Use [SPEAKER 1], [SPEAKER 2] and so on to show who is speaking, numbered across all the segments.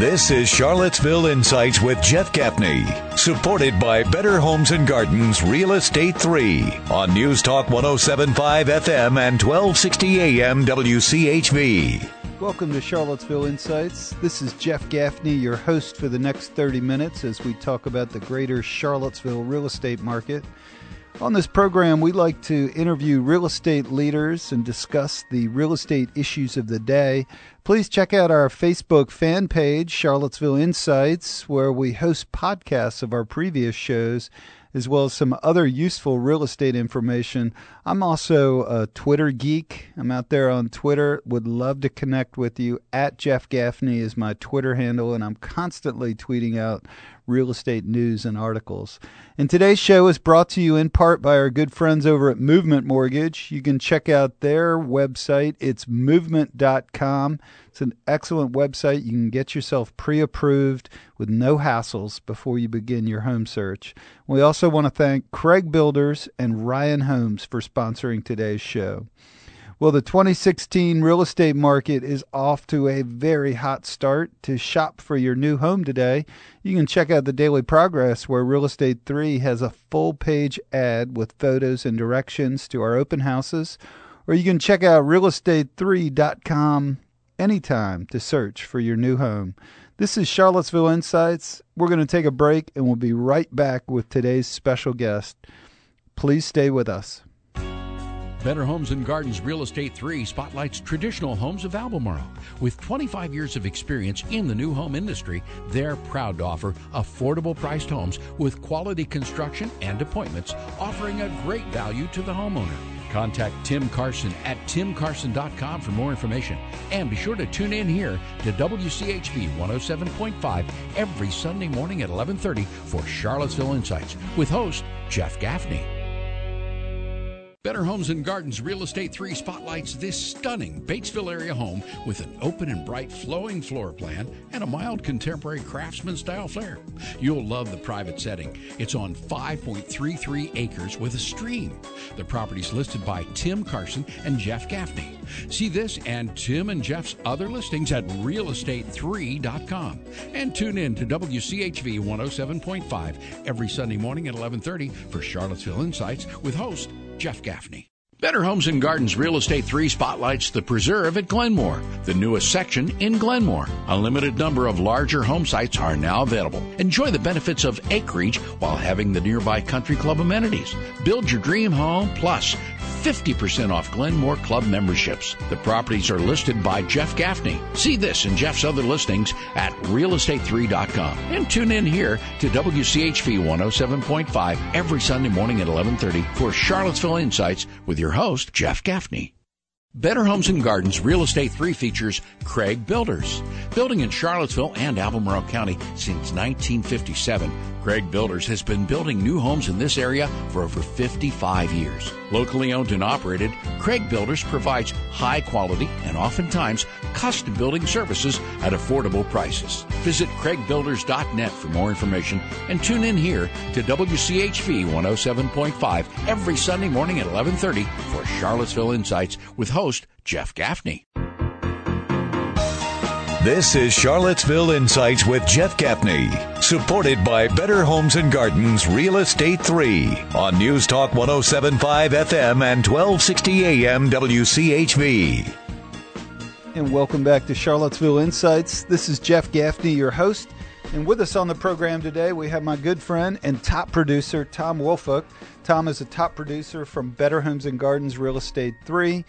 [SPEAKER 1] This is Charlottesville Insights with Jeff Gaffney, supported by Better Homes and Gardens Real Estate 3 on News Talk 1075 FM and 1260 AM WCHV.
[SPEAKER 2] Welcome to Charlottesville Insights. This is Jeff Gaffney, your host for the next 30 minutes as we talk about the greater Charlottesville real estate market. On this program, we like to interview real estate leaders and discuss the real estate issues of the day. Please check out our Facebook fan page, Charlottesville Insights, where we host podcasts of our previous shows as well as some other useful real estate information. I'm also a Twitter geek. I'm out there on Twitter. Would love to connect with you. At Jeff Gaffney is my Twitter handle, and I'm constantly tweeting out real estate news and articles. And today's show is brought to you in part by our good friends over at Movement Mortgage. You can check out their website. It's movement.com. It's an excellent website. You can get yourself pre approved with no hassles before you begin your home search. We also want to thank Craig Builders and Ryan Homes for sponsoring today's show. Well, the 2016 real estate market is off to a very hot start. To shop for your new home today, you can check out the Daily Progress, where Real Estate 3 has a full page ad with photos and directions to our open houses. Or you can check out realestate3.com anytime to search for your new home. This is Charlottesville Insights. We're going to take a break and we'll be right back with today's special guest. Please stay with us.
[SPEAKER 3] Better Homes and Gardens Real Estate 3 spotlights traditional homes of Albemarle. With 25 years of experience in the new home industry, they're proud to offer affordable priced homes with quality construction and appointments, offering a great value to the homeowner. Contact Tim Carson at timcarson.com for more information. And be sure to tune in here to WCHV 107.5 every Sunday morning at 11:30 for Charlottesville Insights with host Jeff Gaffney. Better Homes and Gardens Real Estate 3 spotlights this stunning Batesville area home with an open and bright flowing floor plan and a mild contemporary craftsman style flair. You'll love the private setting. It's on 5.33 acres with a stream. The property's listed by Tim Carson and Jeff Gaffney. See this and Tim and Jeff's other listings at realestate3.com. And tune in to WCHV 107.5 every Sunday morning at 11:30 for Charlottesville Insights with host Jeff Gaffney. Better Homes and Gardens Real Estate 3 spotlights the preserve at Glenmore, the newest section in Glenmore. A limited number of larger home sites are now available. Enjoy the benefits of acreage while having the nearby country club amenities. Build your dream home plus 50% off Glenmore Club memberships. The properties are listed by Jeff Gaffney. See this and Jeff's other listings at realestate3.com. And tune in here to WCHV 107.5 every Sunday morning at 11:30 for Charlottesville Insights with your host Jeff Gaffney. Better Homes and Gardens Real Estate 3 features Craig Builders. Building in Charlottesville and Albemarle County since 1957, Craig Builders has been building new homes in this area for over 55 years. Locally owned and operated, Craig Builders provides high quality and oftentimes custom building services at affordable prices. Visit craigbuilders.net for more information and tune in here to WCHV 107.5 every Sunday morning at 11:30 for Charlottesville Insights with host Jeff Gaffney.
[SPEAKER 1] This is Charlottesville Insights with Jeff Gaffney, supported by Better Homes and Gardens Real Estate 3 on News Talk 1075 FM and 1260 AM WCHV.
[SPEAKER 2] And welcome back to Charlottesville Insights. This is Jeff Gaffney, your host. And with us on the program today, we have my good friend and top producer, Tom Woolfolk. Tom is a top producer from Better Homes and Gardens Real Estate 3,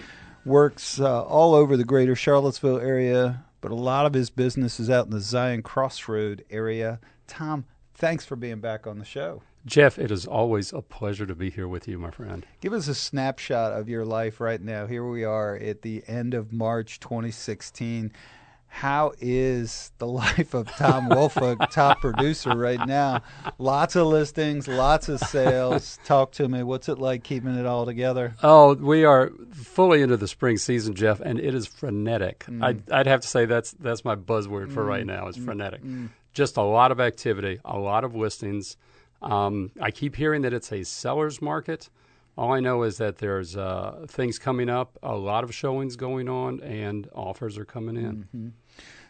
[SPEAKER 2] works uh, all over the greater Charlottesville area, but a lot of his business is out in the Zion Crossroad area. Tom, thanks for being back on the show.
[SPEAKER 4] Jeff, it is always a pleasure to be here with you, my friend.
[SPEAKER 2] Give us a snapshot of your life right now. Here we are at the end of March 2016. How is the life of Tom Woolfolk, top producer right now? Lots of listings, lots of sales. Talk to me. What's it like keeping it all together?
[SPEAKER 4] Oh, we are fully into the spring season, Jeff, and it is frenetic. Mm. I'd, I'd, have to say that's that's my buzzword for mm. right now is mm. frenetic. Mm. Just a lot of activity, a lot of listings. Um, I keep hearing that it's a seller's market All I know is that there's uh, things coming up, a lot of showings going on, and offers are coming in.
[SPEAKER 2] Mm-hmm.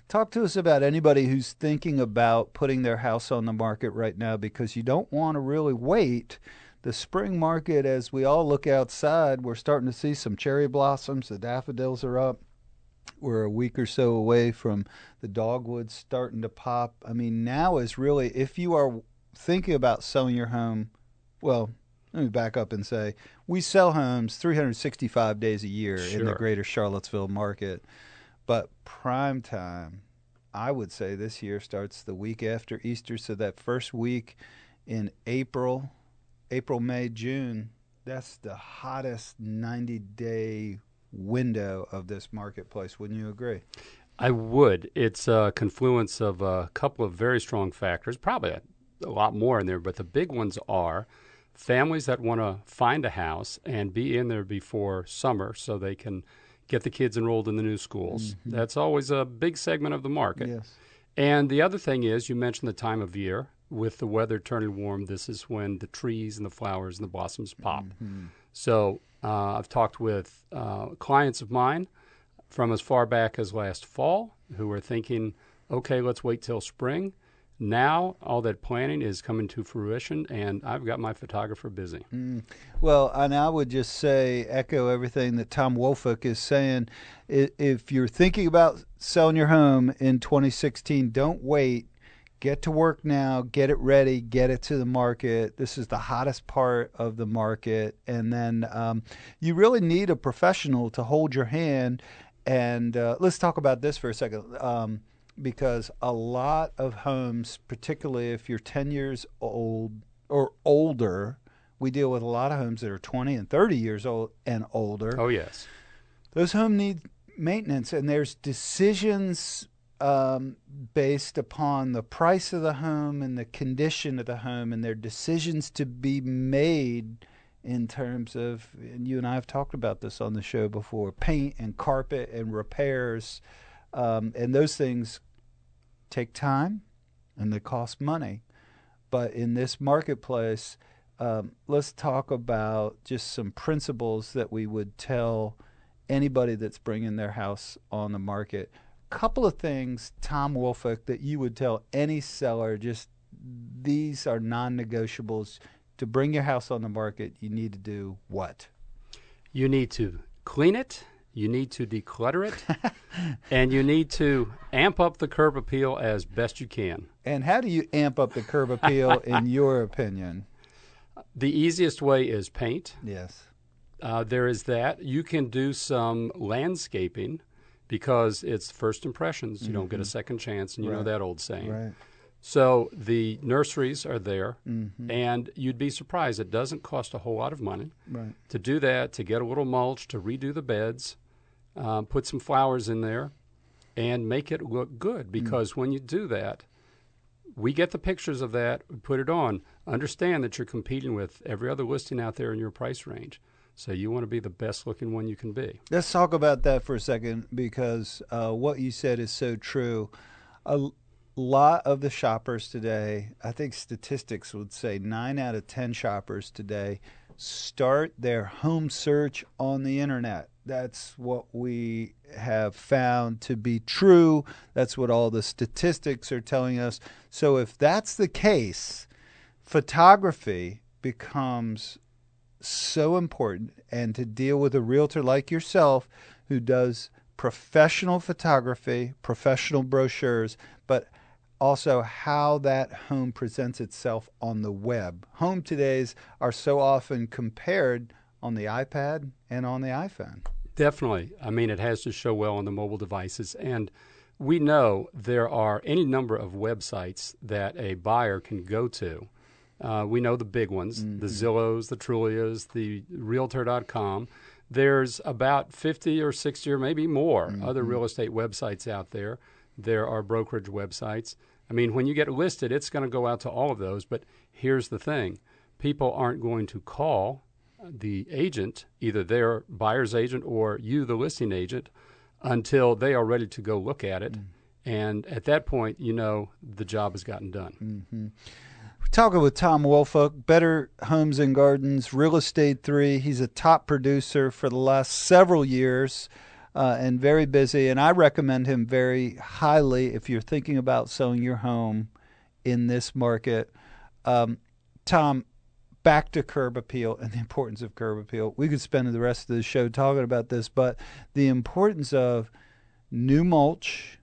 [SPEAKER 2] Talk to us about anybody who's thinking about putting their house on the market right now because you don't want to really wait. The spring market, as we all look outside, we're starting to see some cherry blossoms. The daffodils are up. We're a week or so away from the dogwoods starting to pop. I mean, now is really, if you are thinking about selling your home, well, let me back up and say we sell homes 365 days a year
[SPEAKER 4] sure.
[SPEAKER 2] in the greater Charlottesville market. But prime time, I would say this year starts the week after Easter. So that first week in April, April, May, June, that's the hottest 90 day window of this marketplace. Wouldn't you agree?
[SPEAKER 4] I would. It's a confluence of a couple of very strong factors, probably a, a lot more in there, but the big ones are families that want to find a house and be in there before summer so they can get the kids enrolled in the new schools. Mm-hmm. That's always a big segment of the market.
[SPEAKER 2] Yes.
[SPEAKER 4] And the other thing is, you mentioned the time of year. With the weather turning warm, this is when the trees and the flowers and the blossoms pop. Mm-hmm. So uh, I've talked with uh, clients of mine from as far back as last fall who are thinking, okay, let's wait till spring now all that planning is coming to fruition and i've got my photographer busy.
[SPEAKER 2] Mm. well and i would just say echo everything that Tom Woolfolk is saying. If you're thinking about selling your home in 2016 don't wait. Get to work now. Get it ready. Get it to the market. This is the hottest part of the market. And then um, you really need a professional to hold your hand. And uh, let's talk about this for a second. Um, because a lot of homes, particularly if you're 10 years old or older, we deal with a lot of homes that are 20 and 30 years old and older.
[SPEAKER 4] Oh, yes.
[SPEAKER 2] Those homes need maintenance, and there's decisions um, based upon the price of the home and the condition of the home, and there are decisions to be made in terms of, and you and I have talked about this on the show before paint and carpet and repairs. Um, and those things take time and they cost money. But in this marketplace, um, let's talk about just some principles that we would tell anybody that's bringing their house on the market. Couple of things, Tom Woolfolk, that you would tell any seller. Just these are non-negotiables. To bring your house on the market, you need to do what?
[SPEAKER 4] You need to clean it you need to declutter it, and you need to amp up the curb appeal as best you can.
[SPEAKER 2] And how do you amp up the curb appeal, in your opinion?
[SPEAKER 4] The easiest way is paint.
[SPEAKER 2] Yes.
[SPEAKER 4] Uh, there is that. You can do some landscaping because it's first impressions. You mm-hmm. don't get a mm-hmm. second chance, and you right. know that old saying.
[SPEAKER 2] Right.
[SPEAKER 4] So the nurseries are there,
[SPEAKER 2] mm-hmm.
[SPEAKER 4] and you'd be surprised. It doesn't cost a whole lot of money
[SPEAKER 2] right.
[SPEAKER 4] to do that, to get a little mulch, to redo the beds, uh, put some flowers in there, and make it look good. Mm. Because mm. when you do that, we get the pictures of that, we put it on. Understand that you're competing with every other listing out there in your price range. So you want to be the best looking one you can be.
[SPEAKER 2] Let's talk about that for a second because uh, what you said is so true. A lot of the shoppers today, I think statistics would say nine out of 10 shoppers today start their home search on the internet. That's what we have found to be true. That's what all the statistics are telling us. So, if that's the case, photography becomes so important. And to deal with a realtor like yourself who does professional photography, professional brochures, but also how that home presents itself on the web. Home todays are so often compared on the iPad and on the iPhone.
[SPEAKER 4] Definitely. I mean, it has to show well on the mobile devices. And we know there are any number of websites that a buyer can go to. Uh, we know the big ones mm-hmm. the Zillows, the Trulias, the Realtor.com. There's about 50 or 60 or maybe more mm-hmm. other real estate websites out there. There are brokerage websites. I mean, when you get listed, it's going to go out to all of those. But here's the thing people aren't going to call the agent, either their buyer's agent or you, the listing agent, until they are ready to go look at it. Mm. And at that point, you know the job has gotten done.
[SPEAKER 2] Mm-hmm. We're talking with Tom Woolfolk, Better Homes and Gardens, Real Estate 3. He's a top producer for the last several years uh, and very busy. And I recommend him very highly if you're thinking about selling your home in this market. Um, Tom, back to curb appeal and the importance of curb appeal. We could spend the rest of the show talking about this, but the importance of new mulch.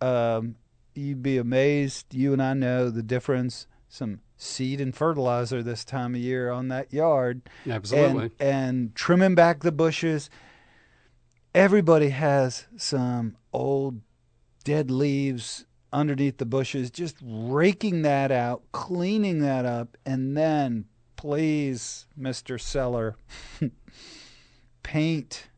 [SPEAKER 2] Um, you'd be amazed. You and I know the difference. Some seed and fertilizer this time of year on that yard.
[SPEAKER 4] Absolutely.
[SPEAKER 2] And, and trimming back the bushes. Everybody has some old dead leaves underneath the bushes, just raking that out, cleaning that up, and then please, Mr. Seller, paint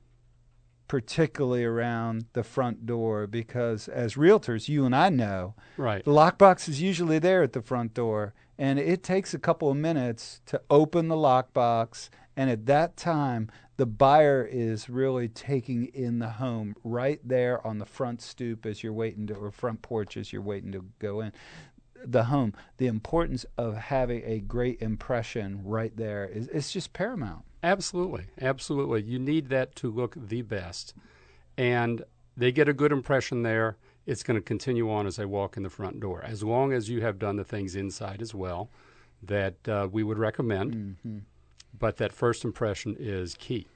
[SPEAKER 2] particularly around the front door because as realtors, you and I know,
[SPEAKER 4] right.
[SPEAKER 2] the lockbox is usually there at the front door and it takes a couple of minutes to open the lockbox and at that time the buyer is really taking in the home right there on the front stoop as you're waiting to or front porch as you're waiting to go in the home the importance of having a great impression right there is it's just paramount
[SPEAKER 4] Absolutely, absolutely. You need that to look the best, and they get a good impression there. It's going to continue on as they walk in the front door, as long as you have done the things inside as well that uh, we would recommend. Mm-hmm. But that first impression is key.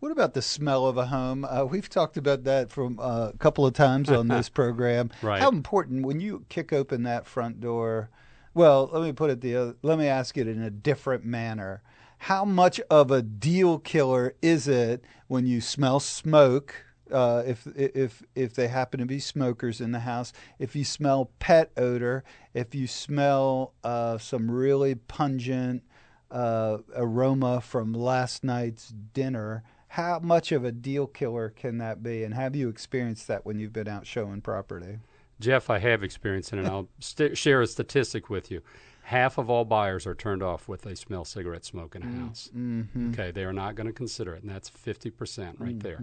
[SPEAKER 2] What about the smell of a home? Uh, we've talked about that from uh, a couple of times on this program.
[SPEAKER 4] Right.
[SPEAKER 2] How important when you kick open that front door? Well, let me put it the other, let me ask it in a different manner how much of a deal killer is it when you smell smoke? Uh, if if if they happen to be smokers in the house, if you smell pet odor, if you smell uh, some really pungent uh, aroma from last night's dinner, how much of a deal killer can that be? And have you experienced that when you've been out showing property?
[SPEAKER 4] Jeff, I have experienced it, and I'll st- share a statistic with you half of all buyers are turned off with they smell cigarette smoke in a mm, house.
[SPEAKER 2] Mm-hmm.
[SPEAKER 4] Okay, they are not going to consider it, and that's 50% right
[SPEAKER 2] mm-hmm.
[SPEAKER 4] there.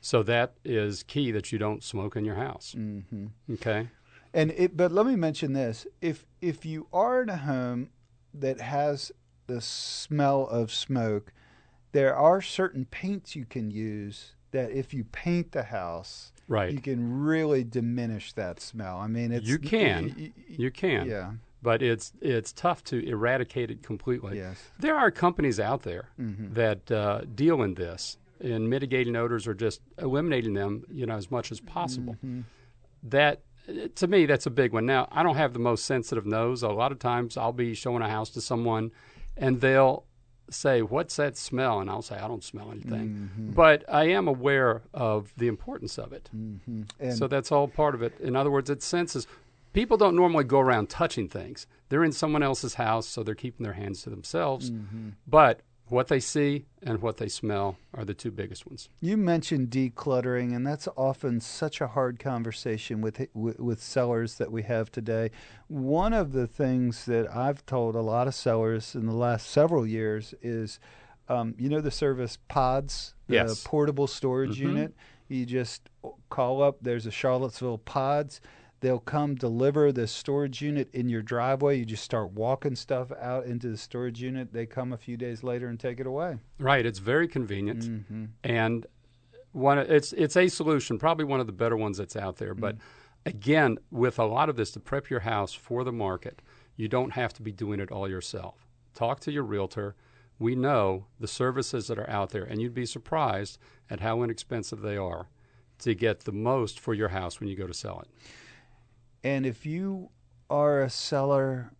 [SPEAKER 4] So that is key that you don't smoke in your house.
[SPEAKER 2] Mm-hmm.
[SPEAKER 4] Okay?
[SPEAKER 2] And it, but let me mention this: if if you are in a home that has the smell of smoke, there are certain paints you can use that if you paint the house,
[SPEAKER 4] right,
[SPEAKER 2] you can really diminish that smell. I mean, it's
[SPEAKER 4] you can, you, you can,
[SPEAKER 2] yeah
[SPEAKER 4] but it's it's tough to eradicate it completely.
[SPEAKER 2] Yes.
[SPEAKER 4] There are companies out there
[SPEAKER 2] mm-hmm.
[SPEAKER 4] that uh, deal in this in mitigating odors or just eliminating them, you know, as much as possible.
[SPEAKER 2] Mm-hmm.
[SPEAKER 4] That to me, that's a big one. Now, I don't have the most sensitive nose. A lot of times, I'll be showing a house to someone, and they'll say, "What's that smell?" And I'll say, "I don't smell anything,"
[SPEAKER 2] mm-hmm.
[SPEAKER 4] but I am aware of the importance of it.
[SPEAKER 2] Mm-hmm.
[SPEAKER 4] So that's all part of it. In other words, it senses people don't normally go around touching things. They're in someone else's house, so they're keeping their hands to themselves.
[SPEAKER 2] Mm-hmm.
[SPEAKER 4] But what they see and what they smell are the two biggest ones.
[SPEAKER 2] You mentioned decluttering, and that's often such a hard conversation with with sellers that we have today. One of the things that I've told a lot of sellers in the last several years is, um, you know, the service Pods, the
[SPEAKER 4] yes.
[SPEAKER 2] portable storage
[SPEAKER 4] mm-hmm.
[SPEAKER 2] unit. You just call up. There's a Charlottesville Pods They'll come deliver the storage unit in your driveway. You just start walking stuff out into the storage unit. They come a few days later and take it away.
[SPEAKER 4] Right. It's very convenient,
[SPEAKER 2] mm-hmm.
[SPEAKER 4] and one it's it's a solution, probably one of the better ones that's out there. But mm-hmm. again, with a lot of this to prep your house for the market, you don't have to be doing it all yourself. Talk to your realtor. We know the services that are out there, and you'd be surprised at how inexpensive they are to get the most for your house when you go to sell it.
[SPEAKER 2] And if you are a seller,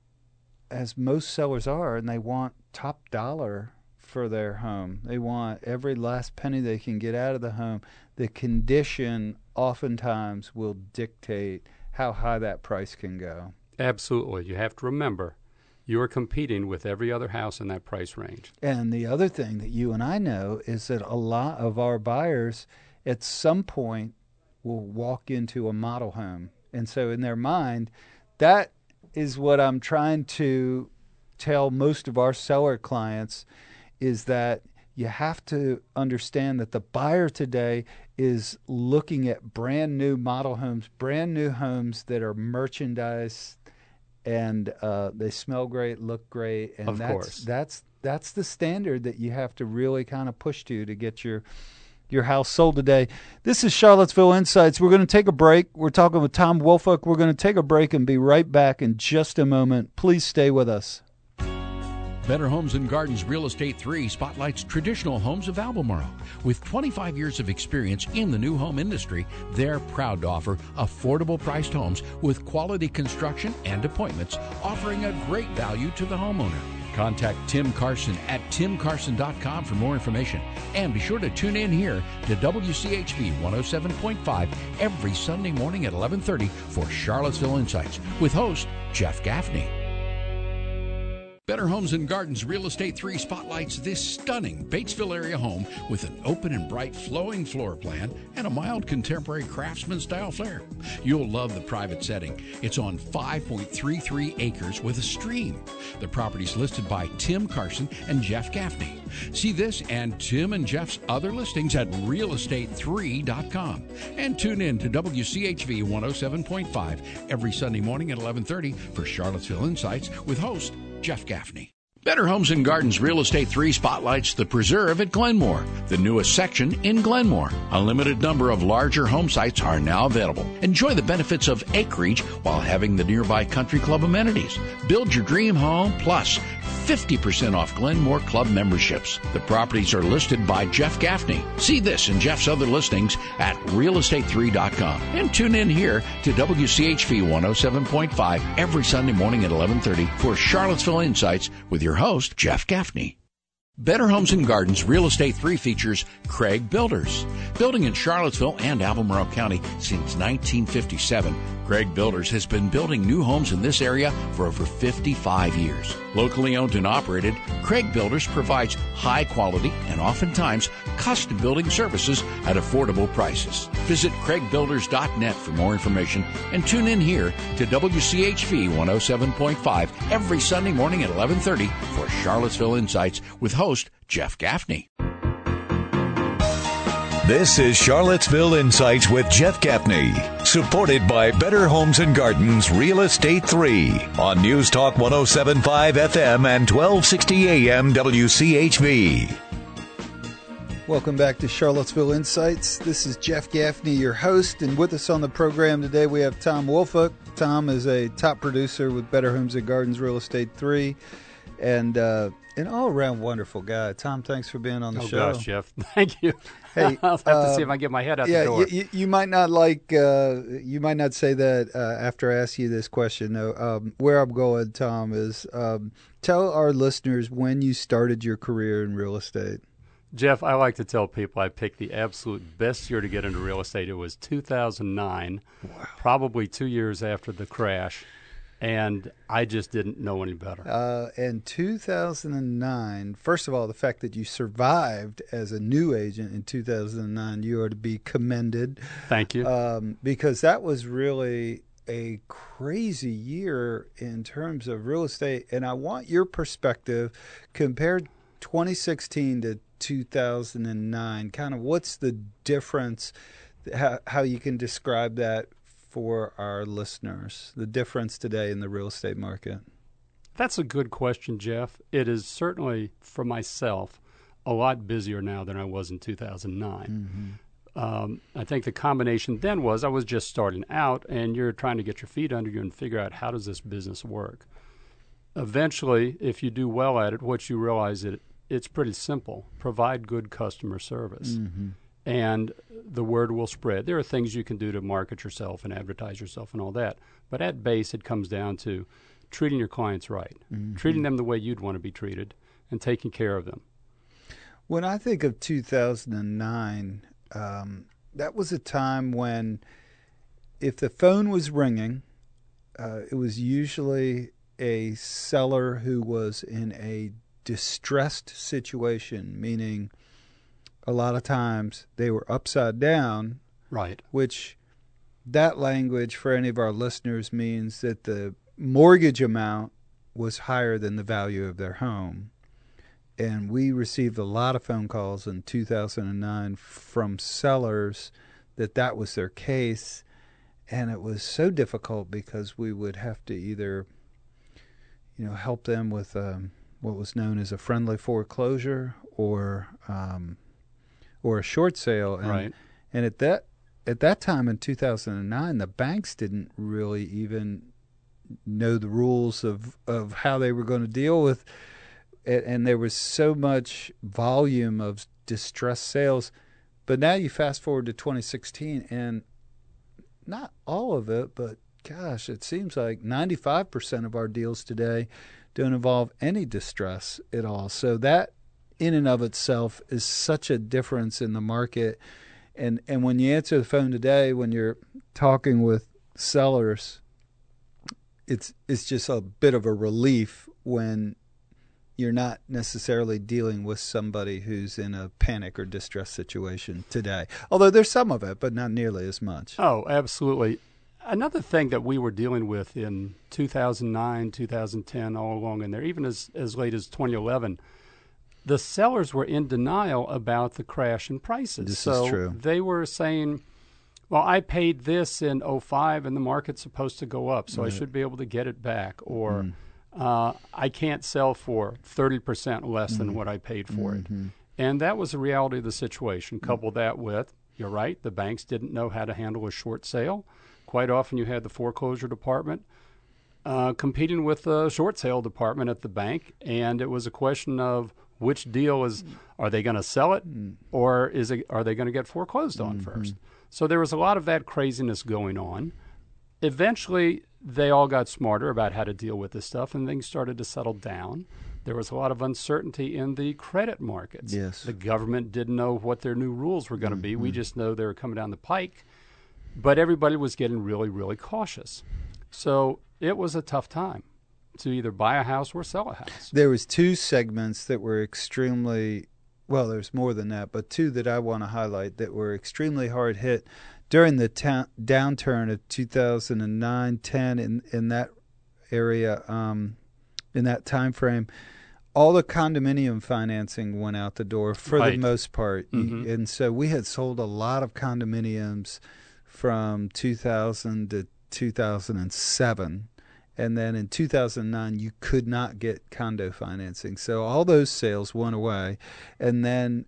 [SPEAKER 2] as most sellers are, and they want top dollar for their home, they want every last penny they can get out of the home, the condition oftentimes will dictate how high that price can go.
[SPEAKER 4] Absolutely. You have to remember you are competing with every other house in that price range.
[SPEAKER 2] And the other thing that you and I know is that a lot of our buyers at some point will walk into a model home and so in their mind, that is what I'm trying to tell most of our seller clients is that you have to understand that the buyer today is looking at brand new model homes, brand new homes that are merchandised and uh, they smell great, look great, and
[SPEAKER 4] Of
[SPEAKER 2] that's
[SPEAKER 4] course.
[SPEAKER 2] that's that's the standard that you have to really kind of push to to get your your house sold today. This is Charlottesville Insights. We're going to take a break. We're talking with Tom Woolfolk. We're going to take a break and be right back in just a moment. Please stay with us.
[SPEAKER 3] Better Homes and Gardens Real Estate 3 spotlights traditional homes of Albemarle. With 25 years of experience in the new home industry, they're proud to offer affordable priced homes with quality construction and appointments, offering a great value to the homeowner. Contact Tim Carson at timcarson.com for more information. And be sure to tune in here to WCHV 107.5 every Sunday morning at 11:30 for Charlottesville Insights with host Jeff Gaffney. Better Homes and Gardens Real Estate 3 spotlights this stunning Batesville area home with an open and bright flowing floor plan and a mild contemporary craftsman style flair. You'll love the private setting. It's on 5.33 acres with a stream. The property's listed by Tim Carson and Jeff Gaffney. See this and Tim and Jeff's other listings at realestate3.com. And tune in to WCHV 107.5 every Sunday morning at 11:30 for Charlottesville Insights with host Jeff Gaffney. Better Homes and Gardens Real Estate 3 spotlights the preserve at Glenmore, the newest section in Glenmore. A limited number of larger home sites are now available. Enjoy the benefits of acreage while having the nearby country club amenities. Build your dream home plus 50% off Glenmore Club memberships. The properties are listed by Jeff Gaffney. See this and Jeff's other listings at realestate3.com. And tune in here to WCHV 107.5 every Sunday morning at 11:30 for Charlottesville Insights with your host Jeff Gaffney. Better Homes and Gardens Real Estate 3 features Craig Builders. Building in Charlottesville and Albemarle County since 1957, Craig Builders has been building new homes in this area for over 55 years. Locally owned and operated, Craig Builders provides high quality and oftentimes custom building services at affordable prices. Visit craigbuilders.net for more information and tune in here to WCHV 107.5 every Sunday morning at 11:30 for Charlottesville Insights with host Jeff Gaffney.
[SPEAKER 1] This is Charlottesville Insights with Jeff Gaffney, supported by Better Homes and Gardens Real Estate 3 on News Talk 1075 FM and 1260 AM WCHV.
[SPEAKER 2] Welcome back to Charlottesville Insights. This is Jeff Gaffney, your host, and with us on the program today we have Tom Woolfolk. Tom is a top producer with Better Homes and Gardens Real Estate 3 and uh, an all around wonderful guy. Tom, thanks for being on the
[SPEAKER 4] oh
[SPEAKER 2] show.
[SPEAKER 4] gosh, Jeff, thank you.
[SPEAKER 2] Hey,
[SPEAKER 4] I'll have to see
[SPEAKER 2] uh,
[SPEAKER 4] if I can get my head out
[SPEAKER 2] yeah,
[SPEAKER 4] the door.
[SPEAKER 2] you, you, might not like, uh, you might not say that uh, after I ask you this question. No, um, where I'm going, Tom, is um, tell our listeners when you started your career in real estate.
[SPEAKER 4] Jeff, I like to tell people I picked the absolute best year to get into real estate. It was 2009, probably two years after the crash, and I just didn't know any better.
[SPEAKER 2] Uh, in 2009, first of all, the fact that you survived as a new agent in 2009, you are to be commended
[SPEAKER 4] Thank you.
[SPEAKER 2] um, because that was really a crazy year in terms of real estate. And I want your perspective compared 2016 to 2009. Kind of what's the difference, how, how you can describe that for our listeners, the difference today in the real estate market?
[SPEAKER 4] That's a good question, Jeff. It is certainly, for myself, a lot busier now than I was in 2009. Um, I think the combination then was I was just starting out, and you're trying to get your feet under you and figure out how does this business work. Eventually, if you do well at it, what you realize it it's pretty simple: provide good customer service, and the word will spread. There are things you can do to market yourself and advertise yourself and all that, but at base, it comes down to treating your clients right, treating them the way you'd want to be treated, and taking care of them.
[SPEAKER 2] When I think of 2009, um, that was a time when if the phone was ringing, uh, it was usually a seller who was in a distressed situation, meaning a lot of times they were upside down,
[SPEAKER 4] Right.
[SPEAKER 2] which that language for any of our listeners means that the mortgage amount was higher than the value of their home. And we received a lot of phone calls in 2009 from sellers that that was their case. And it was so difficult because we would have to either you know, help them with um, what was known as a friendly foreclosure or um, or a short sale. And,
[SPEAKER 4] Right.
[SPEAKER 2] And at that at that time in 2009, the banks didn't really even know the rules of of how they were going to deal with it, and there was so much volume of distressed sales. But now you fast forward to 2016, and not all of it, but gosh, it seems like 95% of our deals today don't involve any distress at all. So that in and of itself is such a difference in the market. And and when you answer the phone today, when you're talking with sellers, it's it's just a bit of a relief when you're not necessarily dealing with somebody who's in a panic or distress situation today. Although there's some of it, but not nearly as much.
[SPEAKER 4] Oh, absolutely. Another thing that we were dealing with in 2009, 2010, all along in there, even as, as late as 2011, the sellers were in denial about the crash in prices.
[SPEAKER 2] This is
[SPEAKER 4] so
[SPEAKER 2] true.
[SPEAKER 4] they were saying, well, I paid this in 05 and the market's supposed to go up, so I should be able to get it back. Or
[SPEAKER 2] Mm.
[SPEAKER 4] uh, I can't sell for 30% less
[SPEAKER 2] Mm.
[SPEAKER 4] than what I paid for
[SPEAKER 2] Mm-hmm.
[SPEAKER 4] it. And that was the reality of the situation. Couple that with, you're right, the banks didn't know how to handle a short sale. Quite often you had the foreclosure department uh, competing with the short sale department at the bank, and it was a question of which deal is mm. are they going to sell it mm. or is it are they going to get foreclosed on mm-hmm. first? So there was a lot of that craziness going on. Eventually, they all got smarter about how to deal with this stuff, and things started to settle down. There was a lot of uncertainty in the credit markets.
[SPEAKER 2] Yes.
[SPEAKER 4] The government didn't know what their new rules were going to be. We mm-hmm. just know they were coming down the pike but everybody was getting really, really cautious. So it was a tough time to either buy a house or sell a house.
[SPEAKER 2] There was two segments that were extremely well, there's more than that, but two that I want to highlight that were extremely hard hit during the ta- downturn of 2009, 10 in in that area um, in that time frame. All the condominium financing went out the door for the most part,
[SPEAKER 4] Mhm.
[SPEAKER 2] and so we had sold a lot of condominiums from 2000 to 2007 and then in 2009 you could not get condo financing. So all those sales went away. And then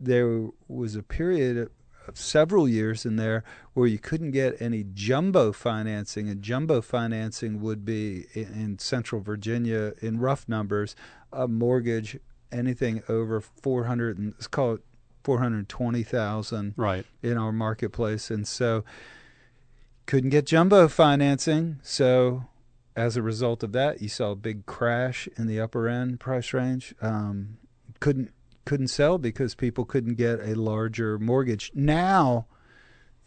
[SPEAKER 2] there was a period of several years in there where you couldn't get any jumbo financing. And jumbo financing would be in central virginia in rough numbers a mortgage anything over 400 and let's call it 420,000
[SPEAKER 4] Right.
[SPEAKER 2] in our marketplace. And so couldn't get jumbo financing. So as a result of that you saw a big crash in the upper end price range. Um, couldn't couldn't sell because people couldn't get a larger mortgage. Now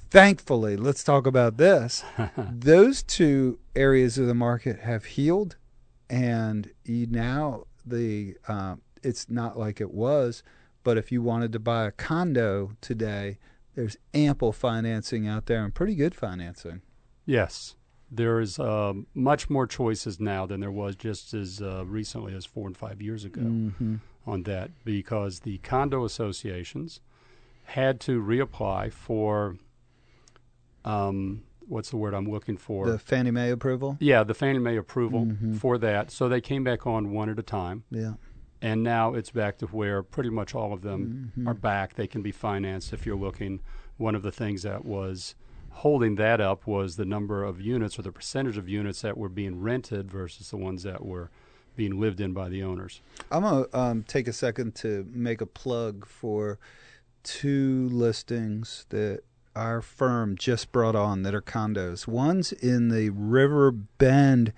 [SPEAKER 2] thankfully let's talk about this. Those two areas of the market have healed and you now the uh, it's not like it was but if you wanted to buy a condo today there's ample financing out there and pretty good financing.
[SPEAKER 4] Yes. There is um, much more choices now than there was just as uh, recently as four and five years ago
[SPEAKER 2] mm-hmm.
[SPEAKER 4] on that because the condo associations had to reapply for um, what's the word I'm looking for?
[SPEAKER 2] the fannie mae approval
[SPEAKER 4] yeah, the Fannie Mae approval
[SPEAKER 2] Mhm.
[SPEAKER 4] for that. So they came back on one at a time.
[SPEAKER 2] yeah
[SPEAKER 4] and now it's back to where pretty much all of them
[SPEAKER 2] Mhm.
[SPEAKER 4] are back. They can be financed if you're looking. One of the things that was holding that up was the number of units or the percentage of units that were being rented versus the ones that were being lived in by the owners.
[SPEAKER 2] I'm gonna um, take a second to make a plug for two listings that our firm just brought on that are condos. One's in the River Bend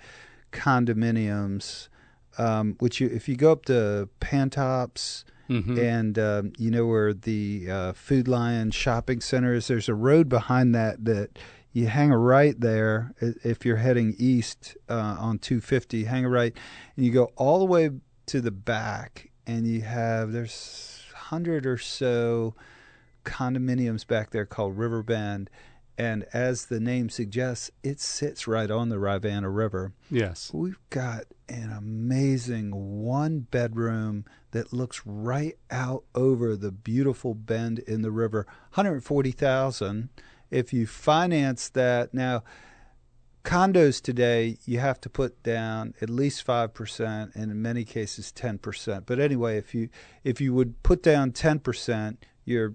[SPEAKER 2] condominiums, um, which you, if you go up to Pantops
[SPEAKER 4] Mm-hmm.
[SPEAKER 2] and um, you know where the uh, Food Lion shopping center is, there's a road behind that that you hang a right there if you're heading east uh, on 250. Hang a right, and you go all the way to the back, and you have there's hundred or so condominiums back there called River Bend. And as the name suggests, it sits right on the Rivanna River.
[SPEAKER 4] yes.
[SPEAKER 2] We've got an amazing one bedroom that looks right out over the beautiful bend in the river. 140,000 if you finance that. Now condos today, you have to put down at least five percent, and in many cases ten percent. But anyway, if you if you would put down ten percent, your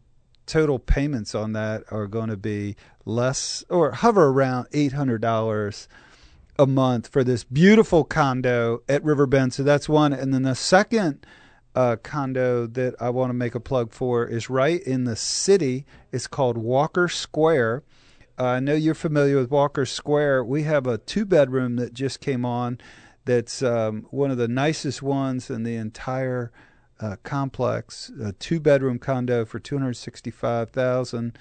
[SPEAKER 2] total payments on that are going to be less or hover around eight hundred dollars a month for this beautiful condo at Riverbend. So that's one, and then the second uh, condo that I want to make a plug for is right in the city. It's called Walker Square. Uh, I know you're familiar with Walker Square. We have a two bedroom that just came on that's um, one of the nicest ones in the entire uh, complex. A two bedroom condo for 265000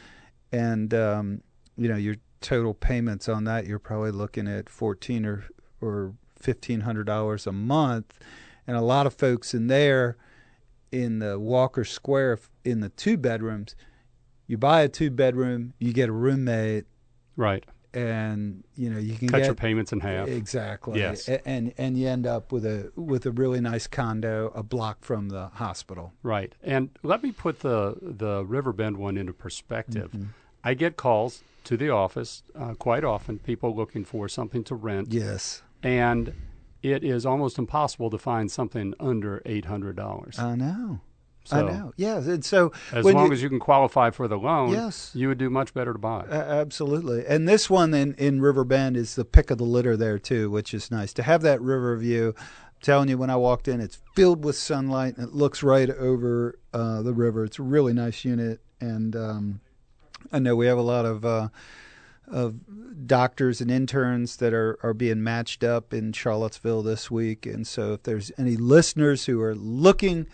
[SPEAKER 2] And, um, you know, your total payments on that, you're probably looking at 14 or, or $1,500 a month. And a lot of folks in there in the Walker Square in the two bedrooms, you buy a two bedroom, you get a roommate,
[SPEAKER 4] right,
[SPEAKER 2] and you know you can
[SPEAKER 4] cut
[SPEAKER 2] get,
[SPEAKER 4] your payments in half.
[SPEAKER 2] Exactly.
[SPEAKER 4] Yes,
[SPEAKER 2] and and you end up with a with a really nice condo a block from the hospital.
[SPEAKER 4] Right, and let me put the the Riverbend one into perspective. Mm-hmm. I get calls to the office uh, quite often, people looking for something to rent.
[SPEAKER 2] Yes,
[SPEAKER 4] and it is almost impossible to find something under eight hundred dollars.
[SPEAKER 2] I know. So, I know. Yeah. and so
[SPEAKER 4] as long you, as you can qualify for the loan,
[SPEAKER 2] yes,
[SPEAKER 4] you would do much better to buy.
[SPEAKER 2] Uh, absolutely. And this one in in River Bend is the pick of the litter there too, which is nice to have that river view. I'm telling you, when I walked in, it's filled with sunlight and it looks right over uh, the river. It's a really nice unit, and um, I know we have a lot of. Uh, of doctors and interns that are, are being matched up in Charlottesville this week. And so, if there's any listeners who are looking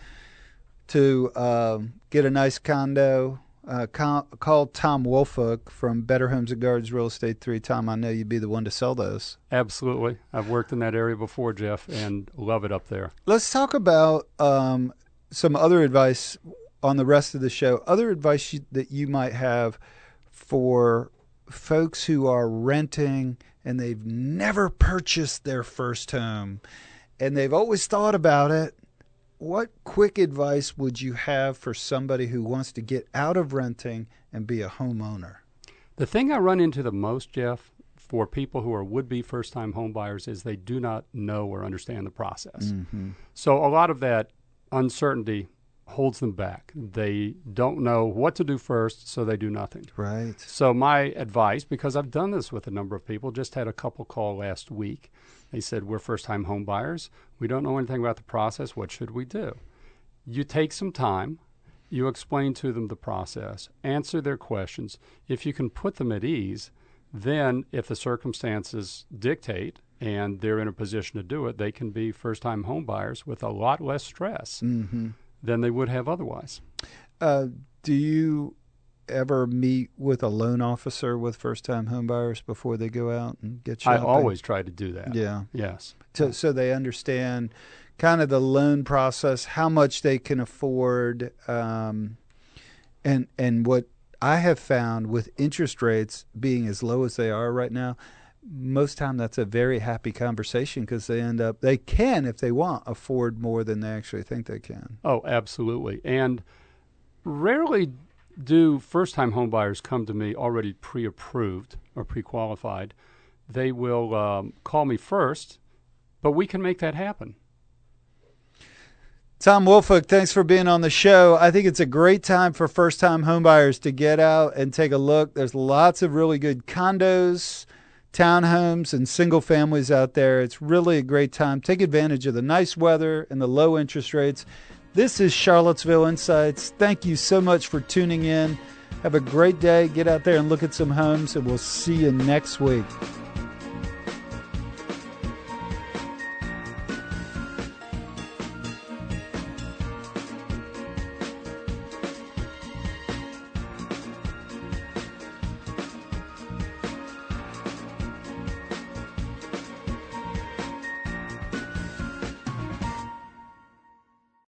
[SPEAKER 2] to um, get a nice condo, uh, call, call Tom Woolfolk from Better Homes and Gardens Real Estate 3. Tom, I know you'd be the one to sell those.
[SPEAKER 4] Absolutely. I've worked in that area before, Jeff, and love it up there.
[SPEAKER 2] Let's talk about um, some other advice on the rest of the show. Other advice you, that you might have for folks who are renting and they've never purchased their first home and they've always thought about it what quick advice would you have for somebody who wants to get out of renting and be a homeowner?
[SPEAKER 4] The thing I run into the most, Jeff, for people who are would be first time homebuyers is they do not know or understand the process. Mm-hmm. So a lot of that uncertainty holds them back. They don't know what to do first, so they do nothing.
[SPEAKER 2] Right.
[SPEAKER 4] So my advice, because I've done this with a number of people, just had a couple call last week. They said, We're first time home buyers. We don't know anything about the process. What should we do? You take some time, you explain to them the process, answer their questions. If you can put them at ease, then if the circumstances dictate and they're in a position to do it, they can be first time home buyers with a lot less stress. Mm-hmm than they would have otherwise.
[SPEAKER 2] Uh, do you ever meet with a loan officer with first time homebuyers before they go out and get shopping?
[SPEAKER 4] I always try to do that.
[SPEAKER 2] Yeah.
[SPEAKER 4] Yes.
[SPEAKER 2] So, so they understand kind of the loan process, how much they can afford, um, and and what I have found with interest rates being as low as they are right now, most time that's a very happy conversation because they end up they can if they want afford more than they actually think they can
[SPEAKER 4] oh absolutely and rarely do first time homebuyers come to me already pre-approved or pre-qualified they will um, call me first but we can make that happen
[SPEAKER 2] Tom Woolfolk, thanks for being on the show. I think it's a great time for first time homebuyers to get out and take a look. There's lots of really good condos, townhomes and single families out there. It's really a great time. Take advantage of the nice weather and the low interest rates. This is Charlottesville Insights. Thank you so much for tuning in. Have a great day. Get out there and look at some homes, and we'll see you next week.